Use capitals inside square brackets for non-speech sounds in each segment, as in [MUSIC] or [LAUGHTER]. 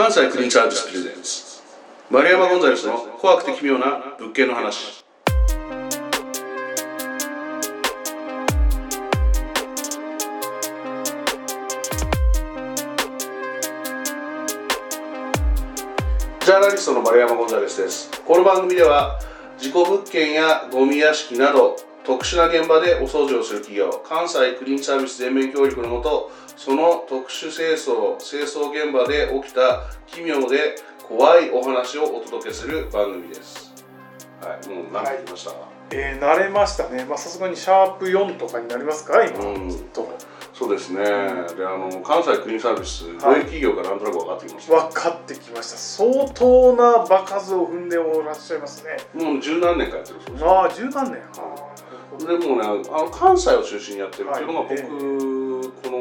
関西クリーンサービスプレゼンツ丸山ゴンザレスの怖くて奇妙な物件の話。ジャーナリストの丸山ゴンザレスです。この番組では事故物件やゴミ屋敷など特殊な現場でお掃除をする企業関西クリーンサービス全面協力のもとその特殊清掃清掃現場で起きた奇妙で怖いお話をお届けする番組ですはいもう慣れてきました、えー、慣れましたね。まあさすがにシャープ4とかになりますか今、うんと。そうですね、であの関西クリーンサービスどういう企業かなんとなく分かってきました、分かってきました。相当な場数を踏んでおらっしゃいますね。もう十何年かやってるそうですああ、十何年。でもねあの関西を中心にやってるっていうのが僕、はいえこの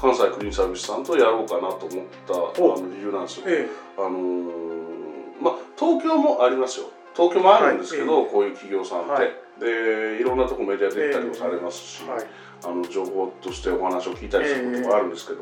関西クリーンサービスさんとやろうかなと思ったお。あの理由なんですよ。えあのーまあ東京もありますよ。東京もあるんですけど、はいこういう企業さんって、はい。でいろんなとこメディア出たりもされますし、えはい。あの情報としてお話を聞いたりすることもあるんですけど、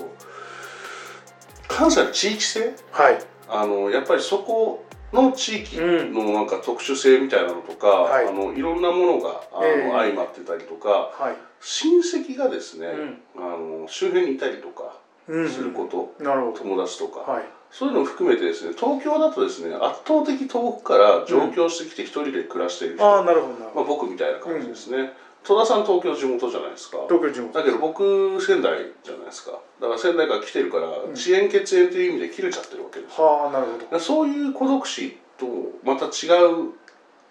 関西の地域性？はい。あのやっぱりそこの地域のなんか特殊性みたいなのとか、はいあのいろんなものがあの、ええ相まってたりとかはい。親戚がですね、うんあの周辺にいたりとかうんすること、なるほど。友達とか、はい。そういうのを含めてですね東京だとですね圧倒的遠くから上京してきて一人で暮らしている人、ああ、なるほどまあ。僕みたいな感じですね、戸田さん東京地元じゃないですか。東京地元。だけど僕仙台じゃないですか。だから仙台から来てるからん。遅延血縁という意味で切れちゃってるわけですよ。はあ、なるほど。でそういう孤独死とまた違う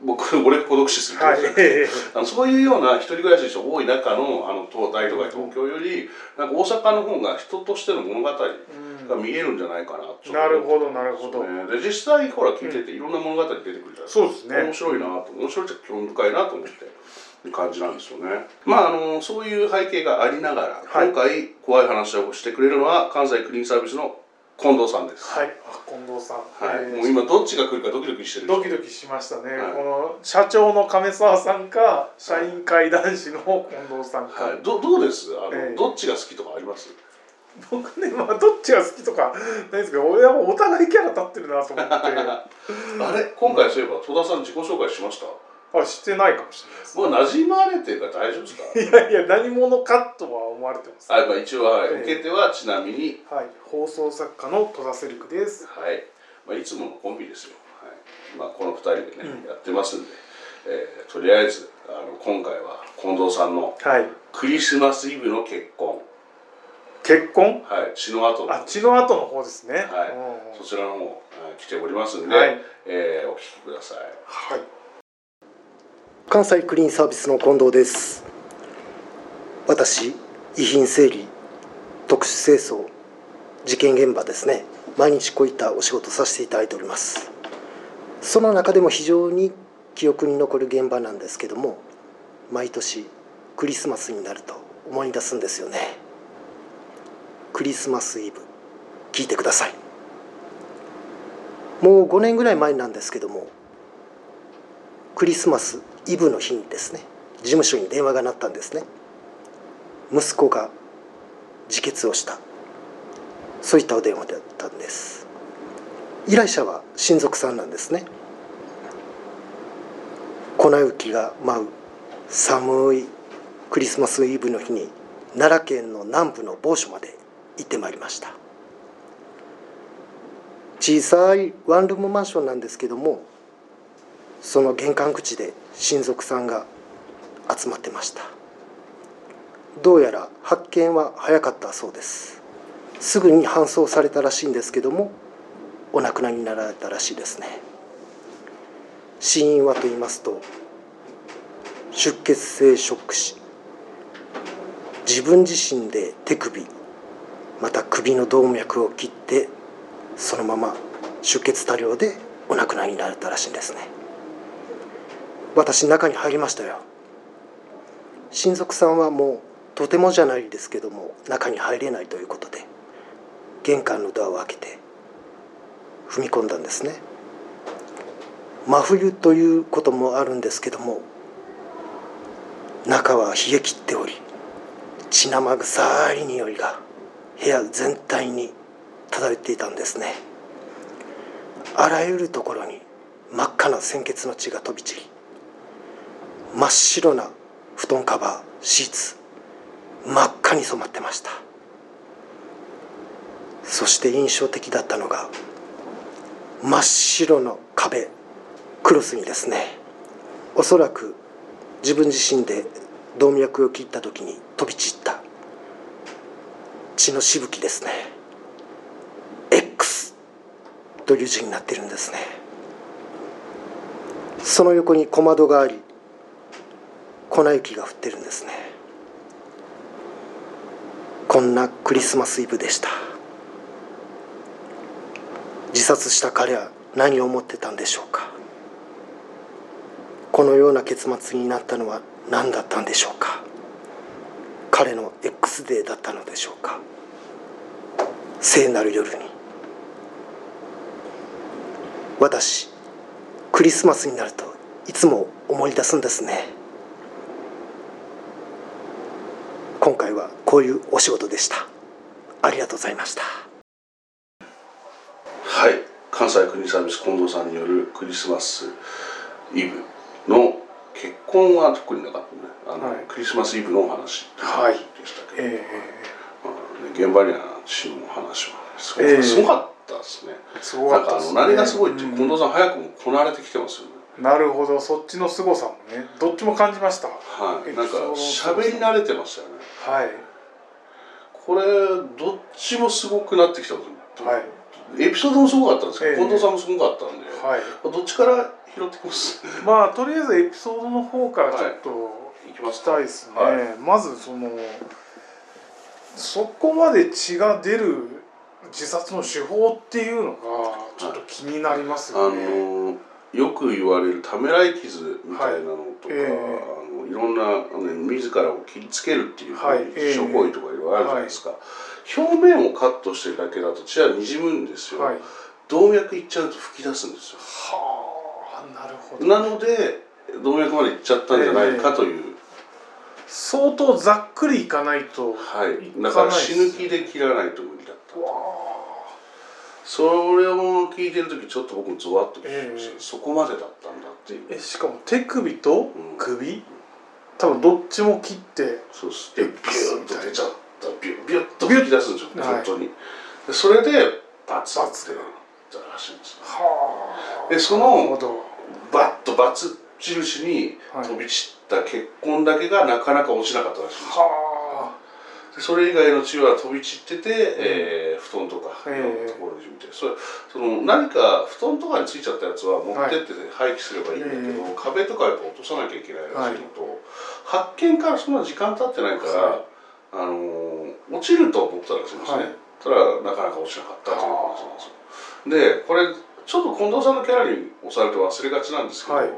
僕俺が孤独死するとじゃなくて。ええあのそういうような一人暮らしの人が多い中のあの東大都会東京よりなんか大阪の方が人としての物語がうん。見えるんじゃないかなちょっと。なるほどなるほど。で実際ほら聞いてていろんな物語出てくるじゃないですか。そうですね。面白いなと面白いっちゃ興味深いなと思って感じなんですよね。まああのそういう背景がありながら、はい。今回怖い話をしてくれるのは関西クリーンサービスの近藤さんです。はい。あ、近藤さん。はい、ええもう今どっちが来るかドキドキしてるドキドキしましたね、はい。この社長の亀沢さんか社員会談師の近藤さんか、はい、どどうです？あの、ええどっちが好きとかあります？僕ねまあどっちが好きとか [LAUGHS] ないですけど俺はお互いキャラ立ってるなと思って。[LAUGHS] あれ？今回そういえば戸田さん自己紹介しました？あしてないかもしれないです。もう馴染まれてるから大丈夫ですか？[LAUGHS] いやいや何者かとは思われてます。あまあ一応は、いええ。受けてはちなみに。はい放送作家の戸田セリクです。はい、まあ、いつものコンビですよ、はい。まあ、この2人でね、うん。やってますんで、えーとりあえずあの今回は近藤さんのはい。クリスマスイブの結婚、結婚？はい、血の後のあ血の後の方ですね。はい。うんそちらの方、はい来ておりますんで、はい。えーお聞きください。はい関西クリーンサービスの近藤です。私遺品整理特殊清掃事件現場ですね。毎日こういったお仕事させていただいております。その中でも非常に記憶に残る現場なんですけども毎年クリスマスになると思い出すんですよね。クリスマスイブ聞いてください。もう5年ぐらい前なんですけどもクリスマスイブの日にですね。事務所に電話が鳴ったんですね。息子が自決をした。そういったお電話だったんです。依頼者は親族さんなんですね。粉雪が舞う寒いクリスマスイブの日に奈良県の南部の某所まで行ってまいりました。小さいワンルームマンションなんですけどもその玄関口で親族さんが集まってました。どうやら発見は早かったそうです。すぐに搬送されたらしいんですけどもお亡くなりになられたらしいですね。死因はと言いますと出血性ショック死。自分自身で手首また首の動脈を切ってそのまま出血多量でお亡くなりになられたらしいんですね。私中に入りましたよ。親族さんはもうとてもじゃないですけども中に入れないということで玄関のドアを開けて踏み込んだんですね。真冬ということもあるんですけども中は冷え切っており血生臭い匂いが部屋全体に漂っていたんですね。あらゆるところに真っ赤な鮮血の血が飛び散り真っ白な布団カバーシーツ。真っ赤に染まってました。そして印象的だったのが真っ白の壁クロスにですね。おそらく自分自身で動脈を切った時に飛び散った血のしぶきですね。X という字になってるんですね。その横に小窓があり粉雪が降ってるんですね。こんなクリスマスイブでした。自殺した彼は何を思ってたんでしょうか。このような結末になったのは何だったんでしょうか。彼の X デーだったのでしょうか。聖なる夜に。私クリスマスになるといつも思い出すんですね。今回はこういうお仕事でした。ありがとうございました。はい。関西国サービス近藤さんによるクリスマスイブの結婚は特になかったね。あの、はい。クリスマスイブのお話ってい。でしたけど、えまあね現場には死の話はすご,、ええ。すごかったですね。えすごかなんかあの何がすごいって、うん近藤さん早くもこなれてきてますよねなるほどそっちの凄さもねどっちも感じました。はい。なんか喋り慣れてましたよね。はい。これどっちもすごくなってきたことはい。エピソードもすごかったんですけど、ええ。近藤さんもすごかったんで、はい。どっちから拾ってきます？[LAUGHS] まあとりあえずエピソードの方からちょっと聞きいきますか。たいですね、はい。まずそのそこまで血が出る自殺の手法っていうのがちょっと気になりますあよね、のよく言われるためらい傷みたいなのとか、はい。ええ。あのいろんなあの、ね、自らを切りつけるっていうはい。ええ。処行為とかいろいろあるじゃないですか、表面をカットしてるだけだと血はにじむんですよ、はい。動脈いっちゃうと吹き出すんですよ。はあなるほど。なので動脈までいっちゃったんじゃないかという、相当ざっくりいかないとはい。いだから死ぬ気で切らないと無理だった。わそれを聞いてる時ちょっと僕もゾワッと聞きました、ええ。そこまでだったんだっていう。えしかも手首とうん。首、多分どっちも切ってそうしてビュッと出ちゃった。ビュビュッとビュッ。吹き出すんですよはい。本当に。でそれでバツバツってなったらしいんですはあ。でそのバッとバツ印にはい。飛び散った血痕だけがなかなか落ちなかったらしいんですよ。はでそれ以外の血は飛び散ってて、えー布団とかええのところに見て、それその何か布団とかについちゃったやつは持ってって廃棄すればいいんだけど、ええ壁とかやっぱ落とさなきゃいけないらしいのと、発見からそんな時間経ってないから、はい。あのー落ちると思ったらしいんですね、はい。ただなかなか落ちなかったという話なんですよ。でこれちょっと近藤さんのキャラに押されて忘れがちなんですけど、はい。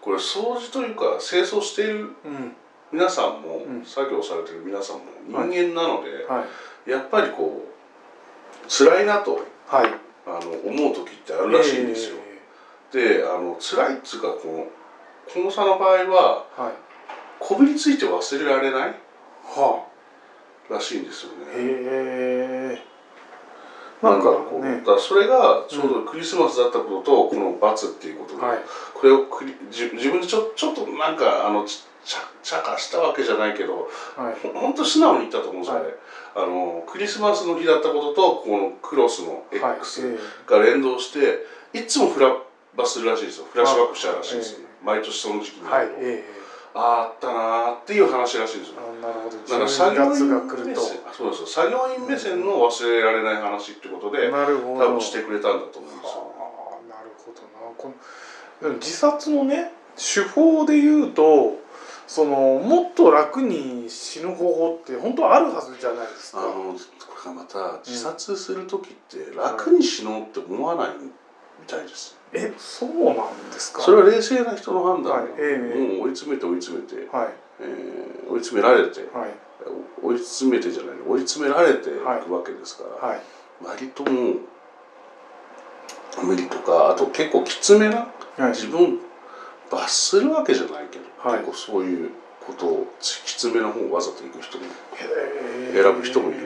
これ掃除というか清掃しているあうん皆さんも、うん。作業されてる皆さんも人間なので、はい。やっぱりこう辛いなとはい。あの思う時ってあるらしいんですよ。であの辛いっつうかこの近藤さんの場合はえーはい。こびりついて忘れられないはらしいんですよあね。へえなんかこう、ね。だそれがちょうどクリスマスだったことと、この罰っていうことで、はい。これをクリ自自分でちょちょっとなんかあのちちゃ茶化したわけじゃないけどはい。ほんと素直に言ったと思うんですよね、はい。あのクリスマスの日だったこととこのクロスのはい。X えが連動して、いつもフラバスするらしいですよ。フラッシュバックしちゃうらしいですよ、え毎年その時期に。ーはい。えあああったなーっていう話らしいんですよ。なるほど。だから作業12月員が来ると。そうですよ。作業員目線の忘れられない話ってことで、なるほど。多分してくれたんだと思うんですよ。はあなるほどな。この自殺のね手法で言うとそのもっと楽に死ぬ方法って本当あるはずじゃないですか。あのこれがまた自殺する時って楽に死のうって思わないみたいです、えそうなんですか？それは冷静な人の判断、はいええもう追い詰めて追い詰めて、はい。えー追い詰められて。はい。追い詰めてじゃない。追い詰められていくはいわけですから、はい。割ともう無理とかあと結構きつめなはい。自分罰するわけじゃないけど、はい。結構そういうことをきつめの方をわざと行く人も選ぶ人もいる。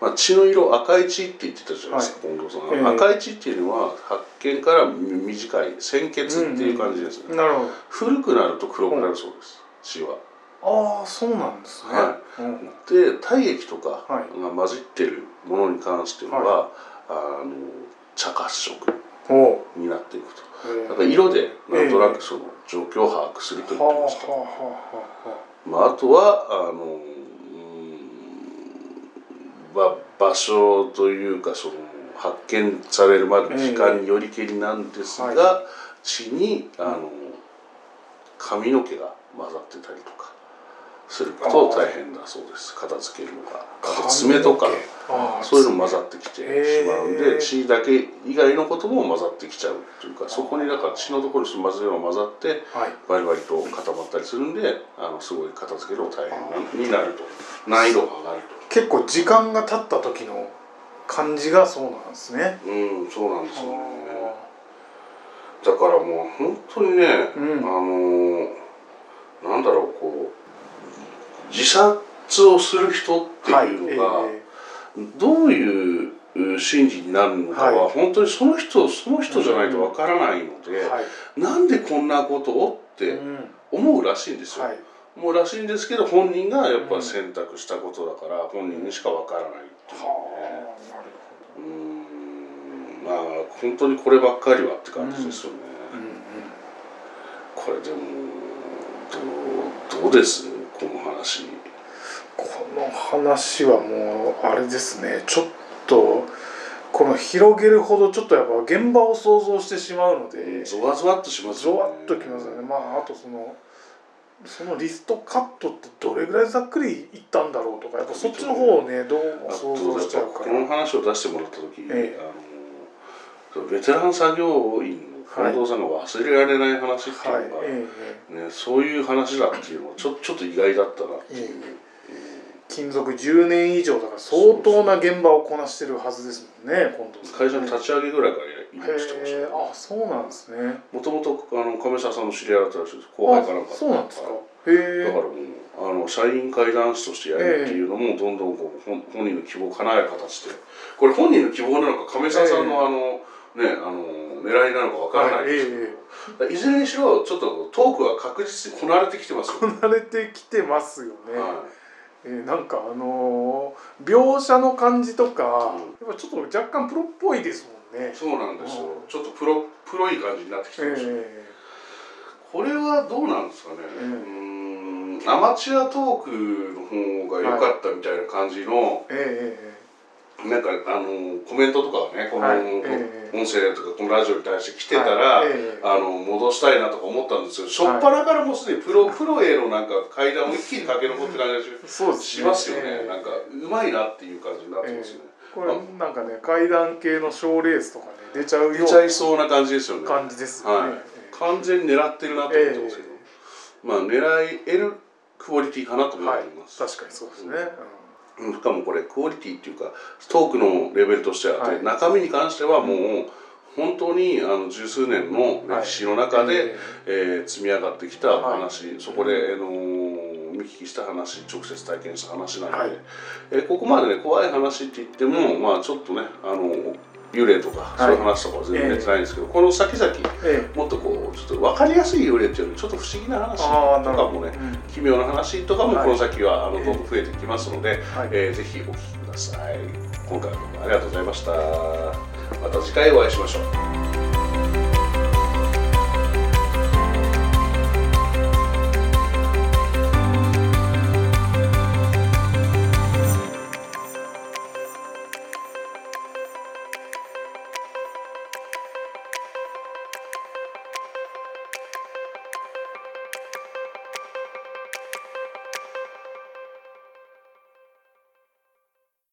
まあ、血の色赤い血って言ってたじゃないですか、近藤さん、ええ。赤い血っていうのは発見から短い鮮血っていう感じですね、なるほど。古くなると黒くなるそうです血は。ああそうなんですね、はうん。で体液とかはが混じってるものに関しては、あの茶褐色になっていくと。だから色でなんとなくその状況を把握するというはあはあことですまあ、あとはあのうーんば場所というかその発見されるまでの時間によりけりなんですが、ええは血にあの髪の毛が混ざってたりとかすると大変だ。そうです。片付けるのがあと爪とか。そういうの混ざってきてしまうんで血だけ以外のことも混ざってきちゃうというかそこにだから血のところに混ぜれば混ざってはい。バリバリと固まったりするんであのすごい片付けるの大変なになると。難易度が上がる結構時間が経った時の感じがそうなんですね。とうんそうなんですよね。あだからもう本当にね、うん。あのなんだろうこう自殺をする人ってはいいうのが、えどういうう心理になるのかは、はい。本当にその人その人じゃないとわからないので、えはい。なんでこんなことをってうん。思うらしいんですよ、はい。思うらしいんですけど本人がやっぱ選択したことだから本人にしかわからないっていうね。うーん。まあ本当にこればっかりはって感じですよね、ほどうんうんこれでもどうどうです？話。この話はもうあれですね。ちょっとこの広げるほどちょっとやっぱ現場を想像してしまうので。ゾワゾワっとしますゾワッときますよね。まああとそのそのリストカットってどれぐらいざっくりいったんだろうとかやっぱそっちの方をねどうもあ想と像しちゃうかこのら話を出してもらった時、ええ。あのベテラン作業員の近藤さんが忘れられない話ってはいいうのが、ええね、そういう話だっていうのはちょちょっと意外だったなっていう、勤続10年以上だから相当な現場をこなしてるはずですもんね近藤さん。会社の立ち上げぐらいからいらしてました。あそうなんですね。もともとあの亀沢さんの知り合いだったらしいです。後輩かなんかあそうなんですか。はへえ。いだからもうあの社員会談師としてやるっていうのもどんどんこう本本人の希望を叶える形で。これ本人の希望なのか亀沢さんのあの、ねあの狙いなのかわからない。ですけど、ええ。いずれにしろちょっとトークは確実にこなれてきてますよ、こなれてきてますよね、はえーなんかあのー描写の感じとか、うん。やっぱちょっと若干プロっぽいですもんね。い、そうなんですよ。うん。ちょっとプロプロい感じになってきてますよ、えこれはどうなんですかね、ううんアマチュアトークの方が良かったみたいな感じの、ええなんかあのコメントとかがねこの、はい。ええ。音声とかこのラジオに対して来てたら、はい。ええ。あの戻したいなとか思ったんですけど初っ端からもうすでにプロプロへのなんか階段を一気に駆け上って感じがしますよね、ええなんかうまいなっていう感じになってますよね、これなんかね階段系の賞レースとかね出ちゃうよう出ちゃいそうな感じですよね。な感じですよね、はい。完全に狙ってるなと思ってます。けど、まあ狙い得るクオリティかなと思います、確かにそうですね、うんしかもこれクオリティっていうかトークのレベルとしてははい。中身に関してはもう本当にあの十数年の歴史の中で、はいえー積み上がってきた話、そこで、あのー見聞きした話直接体験した話なので、はい。えーここまでね怖い話って言っても、まあちょっとねあの幽霊とか、はい。そういう話とかは全然ないんですけど、この先々ええ。もっとこうちょっと分かりやすい幽霊っていうよりちょっと不思議な話とかもねうん。奇妙な話とかもはいこの先はあのええ。どんどん増えてきますので、はい。えーぜひお聞きください。今回はどうもありがとうございました。また次回お会いしましょう